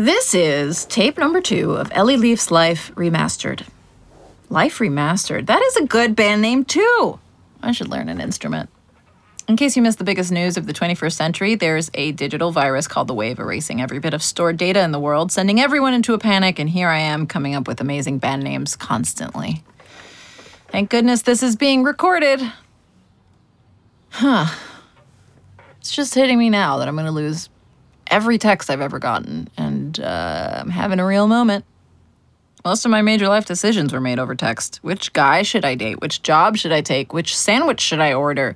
This is tape number two of Ellie Leaf's Life Remastered. Life Remastered. That is a good band name, too. I should learn an instrument. In case you missed the biggest news of the 21st century, there's a digital virus called the Wave erasing every bit of stored data in the world, sending everyone into a panic, and here I am coming up with amazing band names constantly. Thank goodness this is being recorded. Huh. It's just hitting me now that I'm going to lose every text I've ever gotten, and uh, I'm having a real moment. Most of my major life decisions were made over text. Which guy should I date? Which job should I take? Which sandwich should I order?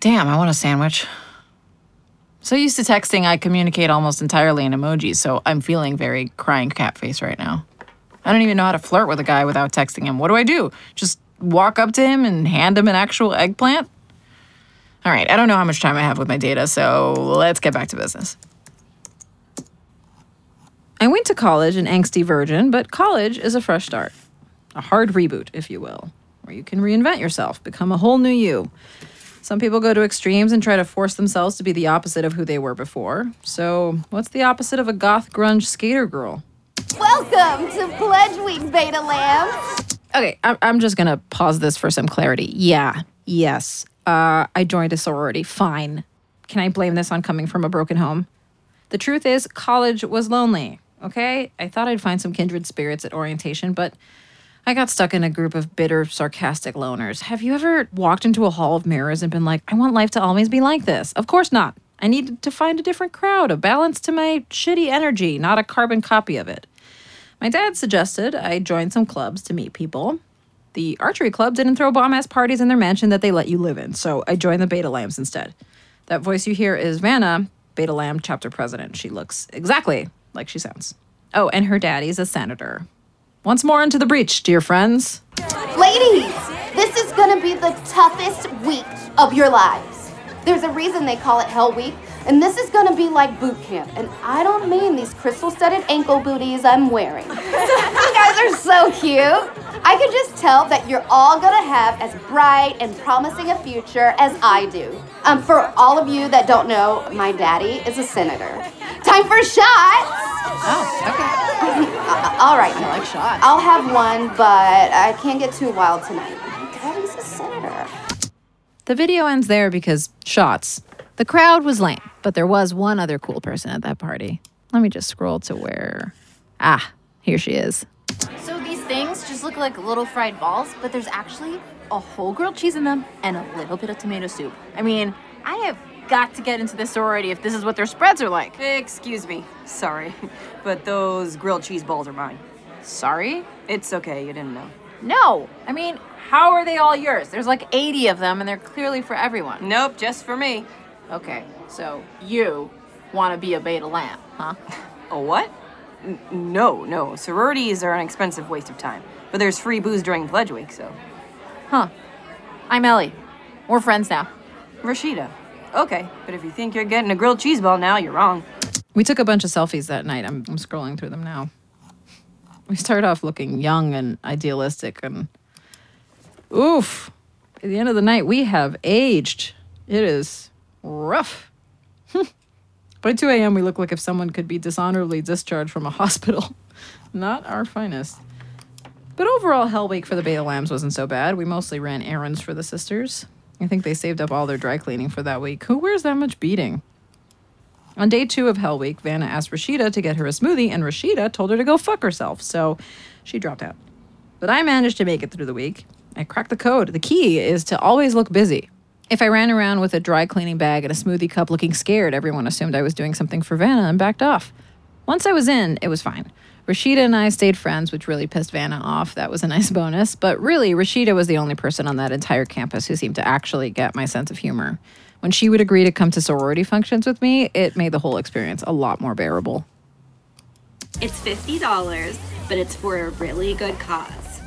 Damn, I want a sandwich. So used to texting, I communicate almost entirely in emojis, so I'm feeling very crying cat face right now. I don't even know how to flirt with a guy without texting him. What do I do? Just walk up to him and hand him an actual eggplant? All right, I don't know how much time I have with my data, so let's get back to business. I went to college an angsty virgin, but college is a fresh start. A hard reboot, if you will, where you can reinvent yourself, become a whole new you. Some people go to extremes and try to force themselves to be the opposite of who they were before. So, what's the opposite of a goth grunge skater girl? Welcome to Pledge Week, Beta Lambs. Okay, I'm just gonna pause this for some clarity. Yeah, yes, uh, I joined a sorority. Fine. Can I blame this on coming from a broken home? The truth is, college was lonely. Okay, I thought I'd find some kindred spirits at orientation, but I got stuck in a group of bitter, sarcastic loners. Have you ever walked into a hall of mirrors and been like, I want life to always be like this? Of course not. I needed to find a different crowd, a balance to my shitty energy, not a carbon copy of it. My dad suggested I join some clubs to meet people. The archery club didn't throw bomb ass parties in their mansion that they let you live in, so I joined the Beta Lambs instead. That voice you hear is Vanna, Beta Lamb chapter president. She looks exactly like she sounds. Oh, and her daddy's a senator. Once more into the breach, dear friends. Ladies, this is gonna be the toughest week of your lives. There's a reason they call it Hell Week, and this is gonna be like boot camp. And I don't mean these crystal studded ankle booties I'm wearing. you guys are so cute. I can just tell that you're all gonna have as bright and promising a future as I do. Um, for all of you that don't know, my daddy is a senator. Time for shots! Oh, okay. All right, I like shots. I'll have one, but I can't get too wild tonight. My daddy's a senator. The video ends there because shots. The crowd was lame, but there was one other cool person at that party. Let me just scroll to where. Ah, here she is. So these things just look like little fried balls, but there's actually a whole grilled cheese in them and a little bit of tomato soup. I mean, I have got to get into this sorority if this is what their spreads are like. Excuse me. Sorry. But those grilled cheese balls are mine. Sorry? It's okay, you didn't know. No. I mean, how are they all yours? There's like 80 of them and they're clearly for everyone. Nope, just for me. Okay, so you want to be a beta lamb, huh? A what? N- no, no. Sororities are an expensive waste of time. But there's free booze during Pledge Week, so. Huh. I'm Ellie. We're friends now. Rashida. Okay, but if you think you're getting a grilled cheese ball now, you're wrong. We took a bunch of selfies that night. I'm, I'm scrolling through them now. We started off looking young and idealistic, and oof, at the end of the night, we have aged. It is rough. By 2 a.m., we look like if someone could be dishonorably discharged from a hospital. Not our finest. But overall, Hell Week for the Beta Lambs wasn't so bad. We mostly ran errands for the sisters. I think they saved up all their dry cleaning for that week. Who wears that much beating? On day two of Hell Week, Vanna asked Rashida to get her a smoothie, and Rashida told her to go fuck herself, so she dropped out. But I managed to make it through the week. I cracked the code. The key is to always look busy. If I ran around with a dry cleaning bag and a smoothie cup looking scared, everyone assumed I was doing something for Vanna and backed off. Once I was in, it was fine. Rashida and I stayed friends, which really pissed Vanna off. That was a nice bonus. But really, Rashida was the only person on that entire campus who seemed to actually get my sense of humor. When she would agree to come to sorority functions with me, it made the whole experience a lot more bearable. It's $50, but it's for a really good cause.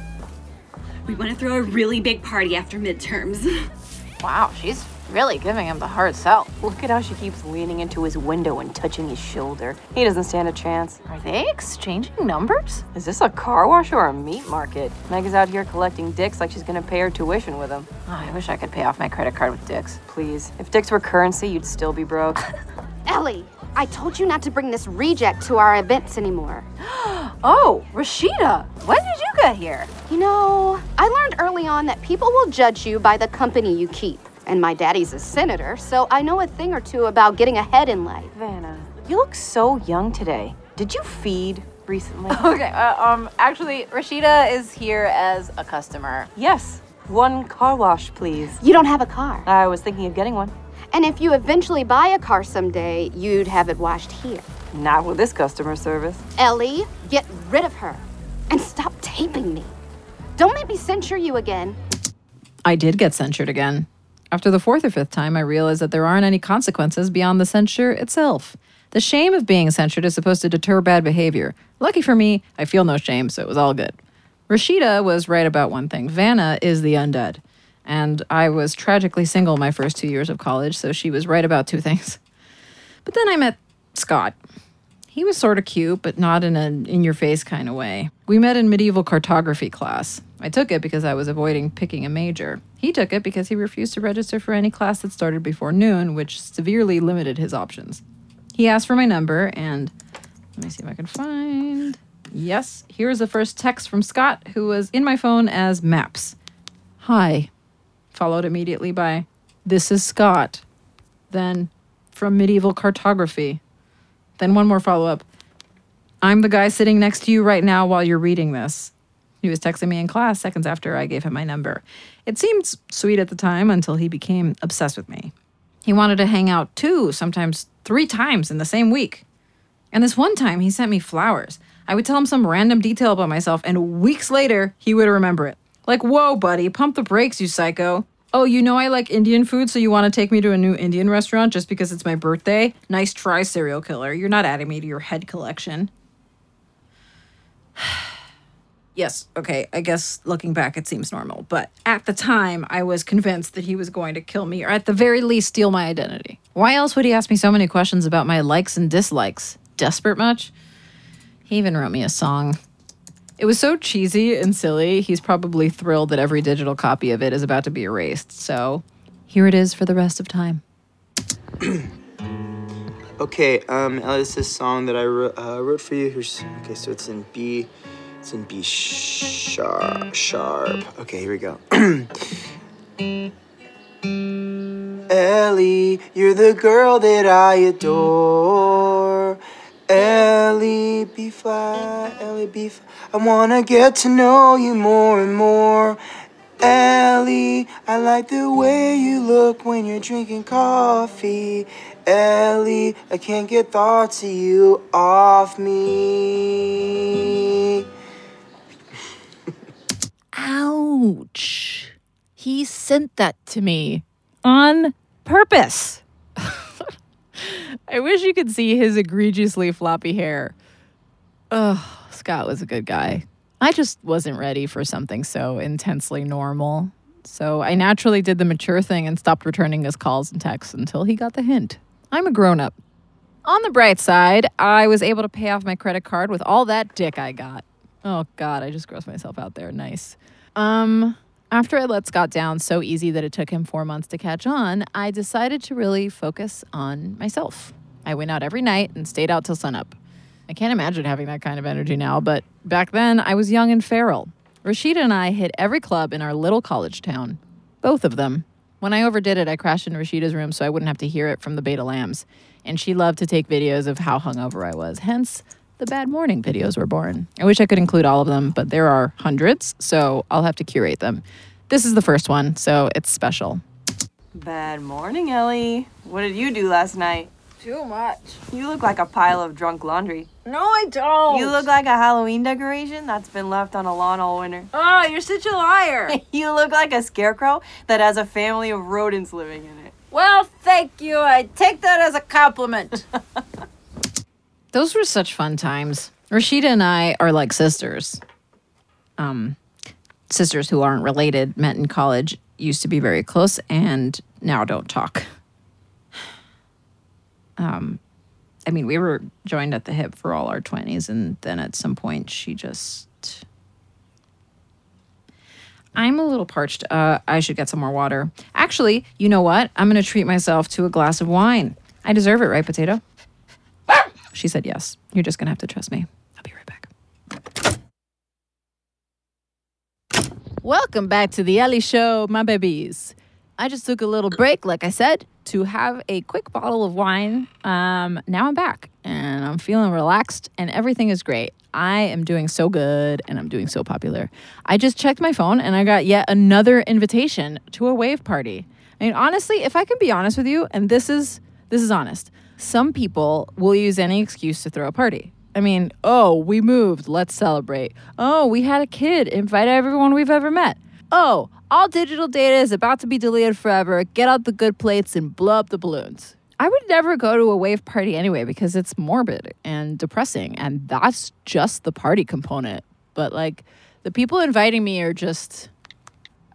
We want to throw a really big party after midterms. Wow, she's really giving him the hard sell. Look at how she keeps leaning into his window and touching his shoulder. He doesn't stand a chance. Are they exchanging numbers? Is this a car wash or a meat market? Meg is out here collecting dicks like she's gonna pay her tuition with them. Oh, I wish I could pay off my credit card with dicks. Please. If dicks were currency, you'd still be broke. Ellie, I told you not to bring this reject to our events anymore. Oh, Rashida, when did you get here? You know, I learned early on that people will judge you by the company you keep. And my daddy's a senator, so I know a thing or two about getting ahead in life. Vanna, you look so young today. Did you feed recently? Okay, uh, um, actually, Rashida is here as a customer. yes. One car wash, please. You don't have a car. I was thinking of getting one. And if you eventually buy a car someday, you'd have it washed here. Not with this customer service. Ellie, get rid of her. And stop taping me. Don't make me censure you again. I did get censured again. After the fourth or fifth time, I realized that there aren't any consequences beyond the censure itself. The shame of being censured is supposed to deter bad behavior. Lucky for me, I feel no shame, so it was all good. Rashida was right about one thing Vanna is the undead. And I was tragically single my first two years of college, so she was right about two things. But then I met Scott. He was sort of cute, but not in an in your face kind of way. We met in medieval cartography class. I took it because I was avoiding picking a major. He took it because he refused to register for any class that started before noon, which severely limited his options. He asked for my number, and let me see if I can find. Yes, here's the first text from Scott, who was in my phone as Maps. Hi. Followed immediately by, This is Scott. Then, from medieval cartography. Then one more follow up. I'm the guy sitting next to you right now while you're reading this. He was texting me in class seconds after I gave him my number. It seemed sweet at the time until he became obsessed with me. He wanted to hang out two, sometimes three times in the same week. And this one time, he sent me flowers. I would tell him some random detail about myself, and weeks later, he would remember it. Like, whoa, buddy, pump the brakes, you psycho. Oh, you know I like Indian food, so you want to take me to a new Indian restaurant just because it's my birthday? Nice try, serial killer. You're not adding me to your head collection. yes, okay, I guess looking back, it seems normal. But at the time, I was convinced that he was going to kill me, or at the very least, steal my identity. Why else would he ask me so many questions about my likes and dislikes? Desperate much? He even wrote me a song. It was so cheesy and silly, he's probably thrilled that every digital copy of it is about to be erased. So here it is for the rest of time. Okay, um, Ellie, this song that I wrote, uh, wrote for you. Here's, okay, so it's in B, it's in B sharp, sharp. Okay, here we go. Ellie, you're the girl that I adore. Ellie, be flat, Ellie, be flat. I wanna get to know you more and more. Ellie, I like the way you look when you're drinking coffee. Ellie, I can't get thoughts of you off me. Ouch. He sent that to me on purpose. I wish you could see his egregiously floppy hair. Ugh, Scott was a good guy. I just wasn't ready for something so intensely normal. So I naturally did the mature thing and stopped returning his calls and texts until he got the hint. I'm a grown up. On the bright side, I was able to pay off my credit card with all that dick I got. Oh god, I just grossed myself out there. Nice. Um after I let Scott down so easy that it took him 4 months to catch on, I decided to really focus on myself. I went out every night and stayed out till sunup. I can't imagine having that kind of energy now, but back then I was young and feral. Rashida and I hit every club in our little college town. Both of them. When I overdid it, I crashed in Rashida's room so I wouldn't have to hear it from the beta lambs. And she loved to take videos of how hungover I was. Hence, the bad morning videos were born. I wish I could include all of them, but there are hundreds, so I'll have to curate them. This is the first one, so it's special. Bad morning, Ellie. What did you do last night? Too much. You look like a pile of drunk laundry. No, I don't. You look like a Halloween decoration that's been left on a lawn all winter. Oh, you're such a liar. You look like a scarecrow that has a family of rodents living in it. well, thank you. I take that as a compliment. Those were such fun times. Rashida and I are like sisters. Um, sisters who aren't related, met in college, used to be very close, and now don't talk. Um, I mean, we were joined at the hip for all our 20s, and then at some point, she just. I'm a little parched. Uh, I should get some more water. Actually, you know what? I'm going to treat myself to a glass of wine. I deserve it, right, Potato? She said yes. You're just going to have to trust me. I'll be right back. Welcome back to the Ellie Show, my babies. I just took a little break, like I said, to have a quick bottle of wine. Um, now I'm back and I'm feeling relaxed and everything is great. I am doing so good and I'm doing so popular. I just checked my phone and I got yet another invitation to a wave party. I mean, honestly, if I can be honest with you, and this is this is honest, some people will use any excuse to throw a party. I mean, oh, we moved, let's celebrate. Oh, we had a kid, invite everyone we've ever met. Oh, all digital data is about to be deleted forever. Get out the good plates and blow up the balloons. I would never go to a wave party anyway because it's morbid and depressing, and that's just the party component. But like, the people inviting me are just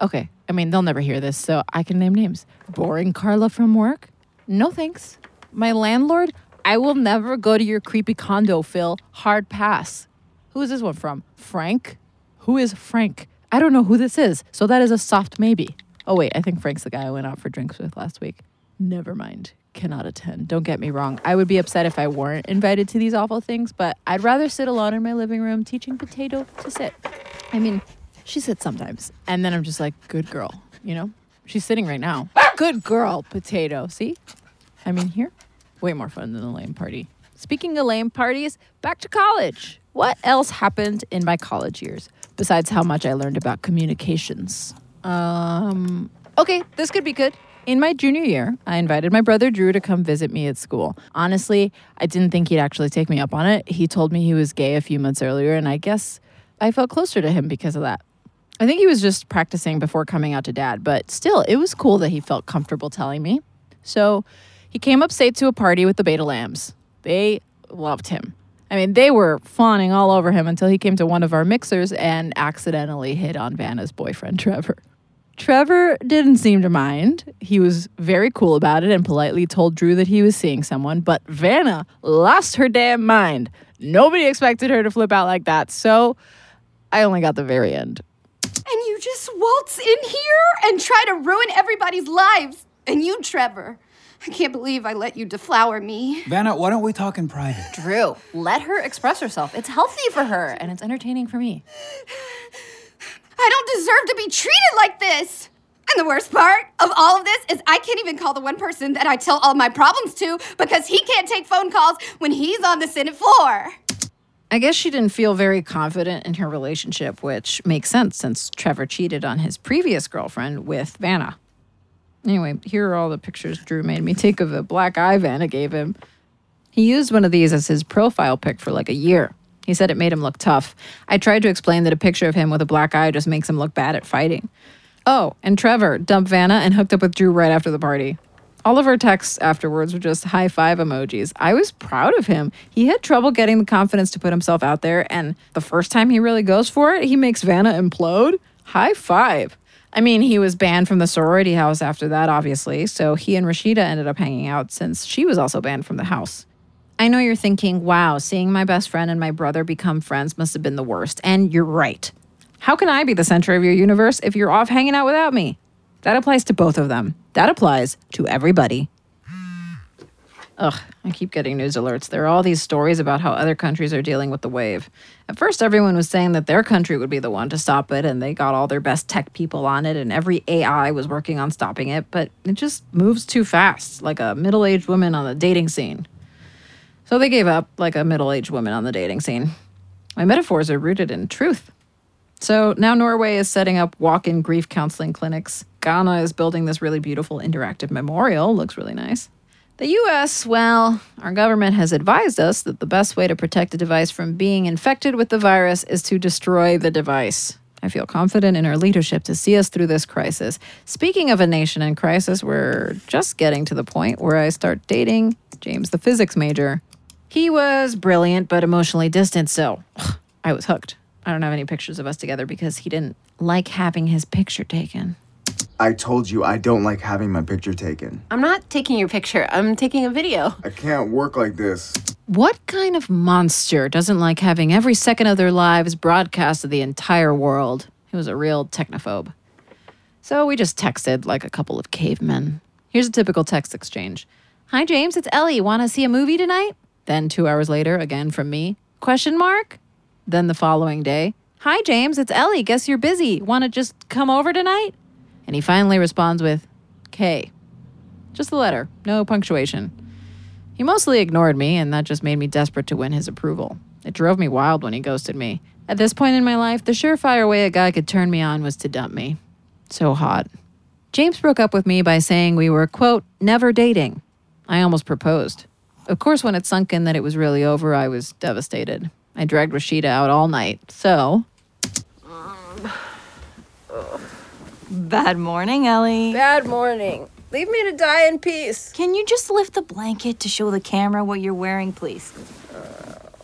okay. I mean, they'll never hear this, so I can name names. Boring Carla from work? No thanks. My landlord? I will never go to your creepy condo, Phil. Hard pass. Who is this one from? Frank? Who is Frank? I don't know who this is, so that is a soft maybe. Oh, wait, I think Frank's the guy I went out for drinks with last week. Never mind. Cannot attend. Don't get me wrong. I would be upset if I weren't invited to these awful things, but I'd rather sit alone in my living room teaching Potato to sit. I mean, she sits sometimes. And then I'm just like, good girl, you know? She's sitting right now. Good girl, Potato. See? I mean, here, way more fun than the lame party. Speaking of lame parties, back to college. What else happened in my college years besides how much I learned about communications? Um, okay, this could be good. In my junior year, I invited my brother Drew to come visit me at school. Honestly, I didn't think he'd actually take me up on it. He told me he was gay a few months earlier, and I guess I felt closer to him because of that. I think he was just practicing before coming out to dad, but still, it was cool that he felt comfortable telling me. So he came upstate to a party with the Beta Lambs. They loved him. I mean, they were fawning all over him until he came to one of our mixers and accidentally hit on Vanna's boyfriend, Trevor. Trevor didn't seem to mind. He was very cool about it and politely told Drew that he was seeing someone, but Vanna lost her damn mind. Nobody expected her to flip out like that, so I only got the very end. And you just waltz in here and try to ruin everybody's lives. And you, Trevor. I can't believe I let you deflower me. Vanna, why don't we talk in private? Drew, let her express herself. It's healthy for her and it's entertaining for me. I don't deserve to be treated like this. And the worst part of all of this is I can't even call the one person that I tell all my problems to because he can't take phone calls when he's on the Senate floor. I guess she didn't feel very confident in her relationship, which makes sense since Trevor cheated on his previous girlfriend with Vanna. Anyway, here are all the pictures Drew made me take of a black eye Vanna gave him. He used one of these as his profile pic for like a year. He said it made him look tough. I tried to explain that a picture of him with a black eye just makes him look bad at fighting. Oh, and Trevor dumped Vanna and hooked up with Drew right after the party. All of our texts afterwards were just high five emojis. I was proud of him. He had trouble getting the confidence to put himself out there, and the first time he really goes for it, he makes Vanna implode. High five. I mean, he was banned from the sorority house after that, obviously, so he and Rashida ended up hanging out since she was also banned from the house. I know you're thinking, wow, seeing my best friend and my brother become friends must have been the worst. And you're right. How can I be the center of your universe if you're off hanging out without me? That applies to both of them. That applies to everybody. Ugh, I keep getting news alerts. There are all these stories about how other countries are dealing with the wave. At first, everyone was saying that their country would be the one to stop it, and they got all their best tech people on it, and every AI was working on stopping it, but it just moves too fast, like a middle aged woman on the dating scene. So they gave up, like a middle aged woman on the dating scene. My metaphors are rooted in truth. So now Norway is setting up walk in grief counseling clinics. Ghana is building this really beautiful interactive memorial. Looks really nice. The US, well, our government has advised us that the best way to protect a device from being infected with the virus is to destroy the device. I feel confident in our leadership to see us through this crisis. Speaking of a nation in crisis, we're just getting to the point where I start dating James, the physics major. He was brilliant but emotionally distant, so I was hooked. I don't have any pictures of us together because he didn't like having his picture taken. I told you I don't like having my picture taken. I'm not taking your picture. I'm taking a video. I can't work like this. What kind of monster doesn't like having every second of their lives broadcast to the entire world? He was a real technophobe. So we just texted like a couple of cavemen. Here's a typical text exchange Hi, James, it's Ellie. Want to see a movie tonight? Then 2 hours later again from me. Question mark? Then the following day, "Hi James, it's Ellie. Guess you're busy. Want to just come over tonight?" And he finally responds with K. Just the letter, no punctuation. He mostly ignored me, and that just made me desperate to win his approval. It drove me wild when he ghosted me. At this point in my life, the surefire way a guy could turn me on was to dump me. So hot. James broke up with me by saying we were, quote, never dating. I almost proposed. Of course, when it sunk in that it was really over, I was devastated. I dragged Rashida out all night. So, um, Bad morning, Ellie. Bad morning. Leave me to die in peace. Can you just lift the blanket to show the camera what you're wearing, please?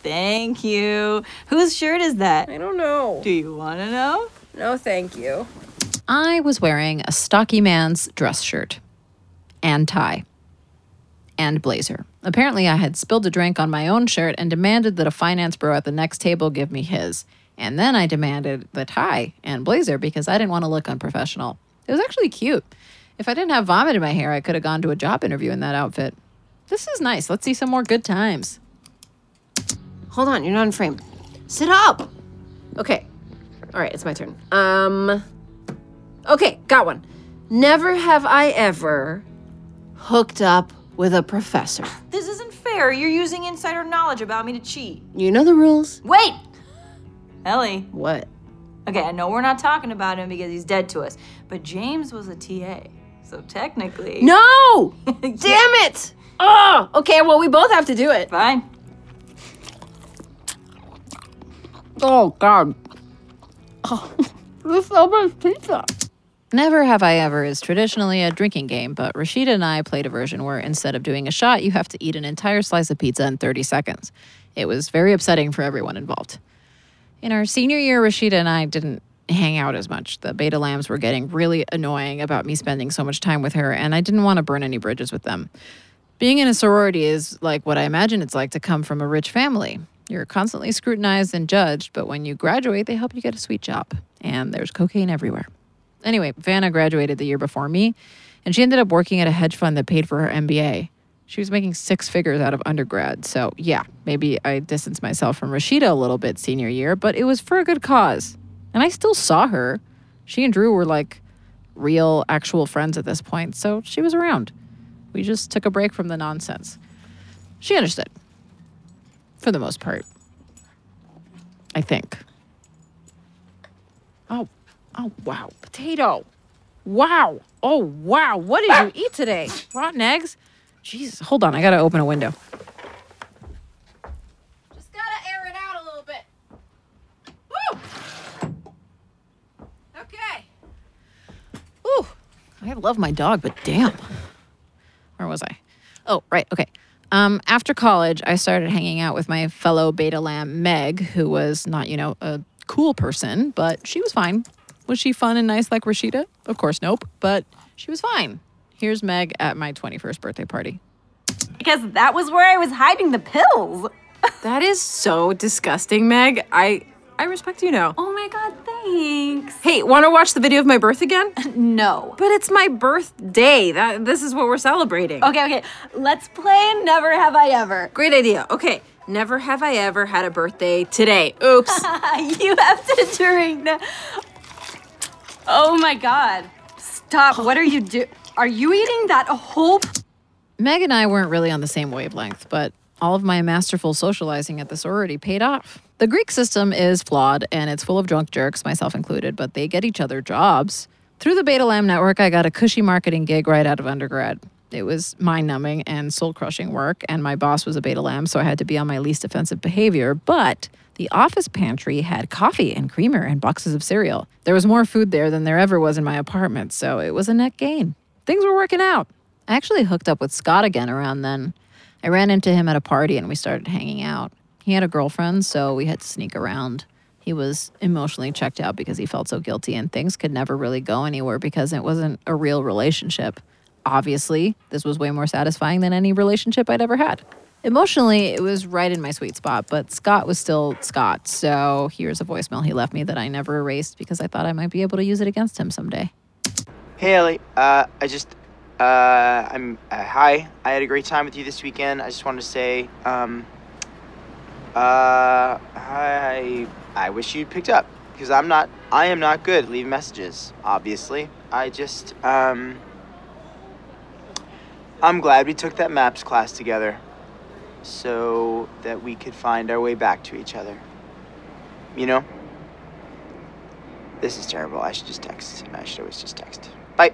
Thank you. Whose shirt is that? I don't know. Do you want to know? No, thank you. I was wearing a stocky man's dress shirt and tie and blazer. Apparently, I had spilled a drink on my own shirt and demanded that a finance bro at the next table give me his. And then I demanded the tie and blazer because I didn't want to look unprofessional. It was actually cute. If I didn't have vomit in my hair, I could have gone to a job interview in that outfit. This is nice. Let's see some more good times. Hold on, you're not in frame. Sit up. Okay. All right, it's my turn. Um. Okay, got one. Never have I ever hooked up with a professor. This isn't fair. You're using insider knowledge about me to cheat. You know the rules. Wait! Ellie. What? Okay, I know we're not talking about him because he's dead to us, but James was a TA. So technically. No! Damn it! Oh, okay, well, we both have to do it. Fine. Oh, God. Oh, this is so much pizza. Never Have I Ever is traditionally a drinking game, but Rashida and I played a version where instead of doing a shot, you have to eat an entire slice of pizza in 30 seconds. It was very upsetting for everyone involved. In our senior year, Rashida and I didn't hang out as much. The beta lambs were getting really annoying about me spending so much time with her, and I didn't want to burn any bridges with them. Being in a sorority is like what I imagine it's like to come from a rich family. You're constantly scrutinized and judged, but when you graduate, they help you get a sweet job, and there's cocaine everywhere. Anyway, Vanna graduated the year before me, and she ended up working at a hedge fund that paid for her MBA. She was making six figures out of undergrad. So, yeah, maybe I distanced myself from Rashida a little bit senior year, but it was for a good cause. And I still saw her. She and Drew were like real, actual friends at this point, so she was around. We just took a break from the nonsense. She understood. For the most part. I think. Oh, oh, wow. Potato. Wow. Oh, wow. What did you eat today? Rotten eggs? Jesus. Hold on. I got to open a window. Just gotta air it out a little bit. Woo! Okay. Ooh, I love my dog, but damn. Where was I? Oh, right. Okay. Um, after college, I started hanging out with my fellow beta lamb, Meg, who was not, you know, a cool person, but she was fine. Was she fun and nice like Rashida? Of course, nope. But she was fine. Here's Meg at my 21st birthday party. Because that was where I was hiding the pills. That is so disgusting, Meg. I I respect you now. Oh my god, thanks. Hey, want to watch the video of my birth again? No. But it's my birthday. That this is what we're celebrating. Okay, okay. Let's play Never Have I Ever. Great idea. Okay. Never have I ever had a birthday today. Oops. you have to drink now. Oh my god. Stop. What are you do? Are you eating that whole Meg and I weren't really on the same wavelength, but all of my masterful socializing at the sorority paid off. The Greek system is flawed and it's full of drunk jerks, myself included, but they get each other jobs. Through the Beta Lamb network, I got a cushy marketing gig right out of undergrad. It was mind numbing and soul crushing work, and my boss was a Beta Lamb, so I had to be on my least offensive behavior. But the office pantry had coffee and creamer and boxes of cereal. There was more food there than there ever was in my apartment, so it was a net gain. Things were working out. I actually hooked up with Scott again around then. I ran into him at a party and we started hanging out. He had a girlfriend, so we had to sneak around. He was emotionally checked out because he felt so guilty and things could never really go anywhere because it wasn't a real relationship. Obviously, this was way more satisfying than any relationship I'd ever had. Emotionally, it was right in my sweet spot, but Scott was still Scott. So here's a voicemail he left me that I never erased because I thought I might be able to use it against him someday. Hey Ellie, uh, I just, uh, I'm, uh, hi. I had a great time with you this weekend. I just wanted to say, um, Uh, I I wish you'd picked up because I'm not I am not good leaving messages. Obviously, I just um. I'm glad we took that maps class together, so that we could find our way back to each other. You know. This is terrible. I should just text. I should always just text. Bye.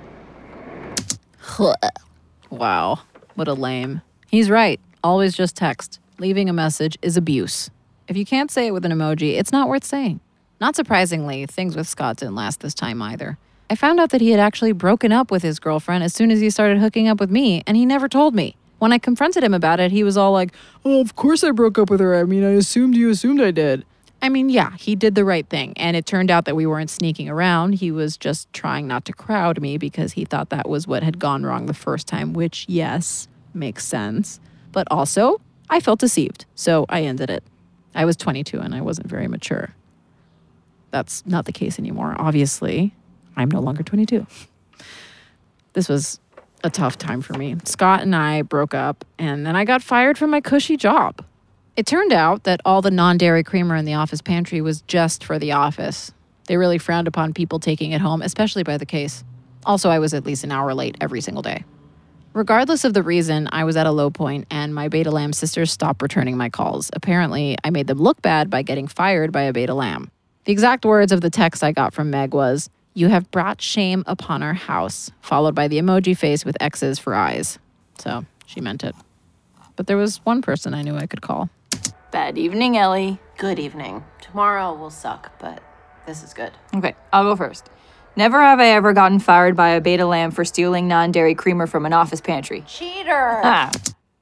Wow, what a lame. He's right. Always just text. Leaving a message is abuse. If you can't say it with an emoji, it's not worth saying. Not surprisingly, things with Scott didn't last this time either. I found out that he had actually broken up with his girlfriend as soon as he started hooking up with me, and he never told me. When I confronted him about it, he was all like, Oh, of course I broke up with her. I mean, I assumed you assumed I did. I mean, yeah, he did the right thing. And it turned out that we weren't sneaking around. He was just trying not to crowd me because he thought that was what had gone wrong the first time, which, yes, makes sense. But also, I felt deceived. So I ended it. I was 22 and I wasn't very mature. That's not the case anymore. Obviously, I'm no longer 22. This was a tough time for me. Scott and I broke up, and then I got fired from my cushy job. It turned out that all the non dairy creamer in the office pantry was just for the office. They really frowned upon people taking it home, especially by the case. Also, I was at least an hour late every single day. Regardless of the reason, I was at a low point and my beta lamb sisters stopped returning my calls. Apparently, I made them look bad by getting fired by a beta lamb. The exact words of the text I got from Meg was, You have brought shame upon our house, followed by the emoji face with X's for eyes. So she meant it. But there was one person I knew I could call. Bad evening, Ellie. Good evening. Tomorrow will suck, but this is good. Okay, I'll go first. Never have I ever gotten fired by a beta lamb for stealing non dairy creamer from an office pantry. Cheater. Ah,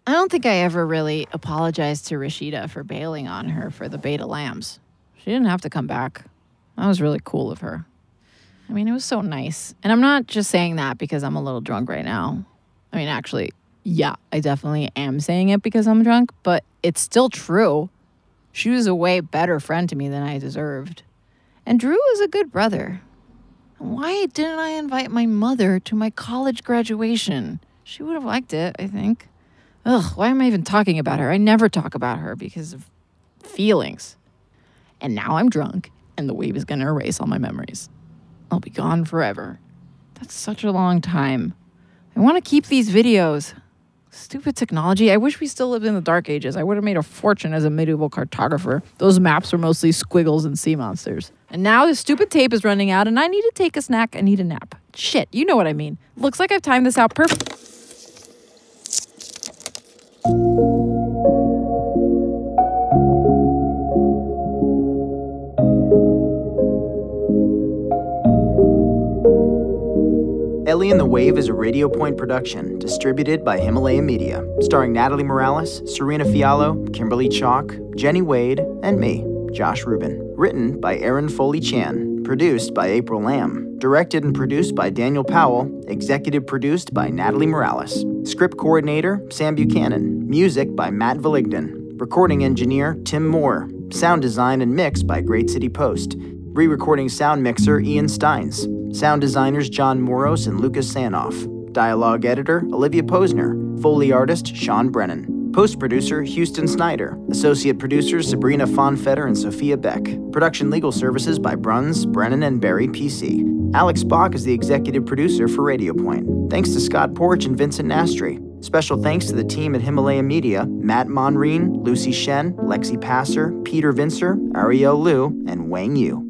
I don't think I ever really apologized to Rashida for bailing on her for the beta lambs. She didn't have to come back. That was really cool of her. I mean, it was so nice. And I'm not just saying that because I'm a little drunk right now. I mean, actually, yeah, I definitely am saying it because I'm drunk, but it's still true. She was a way better friend to me than I deserved. And Drew is a good brother. Why didn't I invite my mother to my college graduation? She would have liked it, I think. Ugh, why am I even talking about her? I never talk about her because of feelings. And now I'm drunk, and the wave is going to erase all my memories. I'll be gone forever. That's such a long time. I want to keep these videos. Stupid technology. I wish we still lived in the dark ages. I would have made a fortune as a medieval cartographer. Those maps were mostly squiggles and sea monsters. And now the stupid tape is running out, and I need to take a snack and need a nap. Shit, you know what I mean. Looks like I've timed this out perfect. Ellie and the Wave is a Radio Point production distributed by Himalaya Media, starring Natalie Morales, Serena Fiallo, Kimberly Chalk, Jenny Wade, and me, Josh Rubin. Written by Aaron Foley Chan, produced by April Lamb, directed and produced by Daniel Powell, executive produced by Natalie Morales, script coordinator Sam Buchanan, music by Matt Valigden, recording engineer Tim Moore, sound design and mix by Great City Post, re recording sound mixer Ian Steins, sound designers John Moros and Lucas Sanoff, dialogue editor Olivia Posner, Foley artist Sean Brennan, post producer Houston Snyder, associate producers Sabrina Fonfetter and Sophia Beck, production legal services by Bruns, Brennan, and Barry PC. Alex Bach is the executive producer for Radio Point. Thanks to Scott Porch and Vincent Nastri. Special thanks to the team at Himalaya Media Matt Monreen, Lucy Shen, Lexi Passer, Peter Vincer, Ariel Liu, and Wang Yu.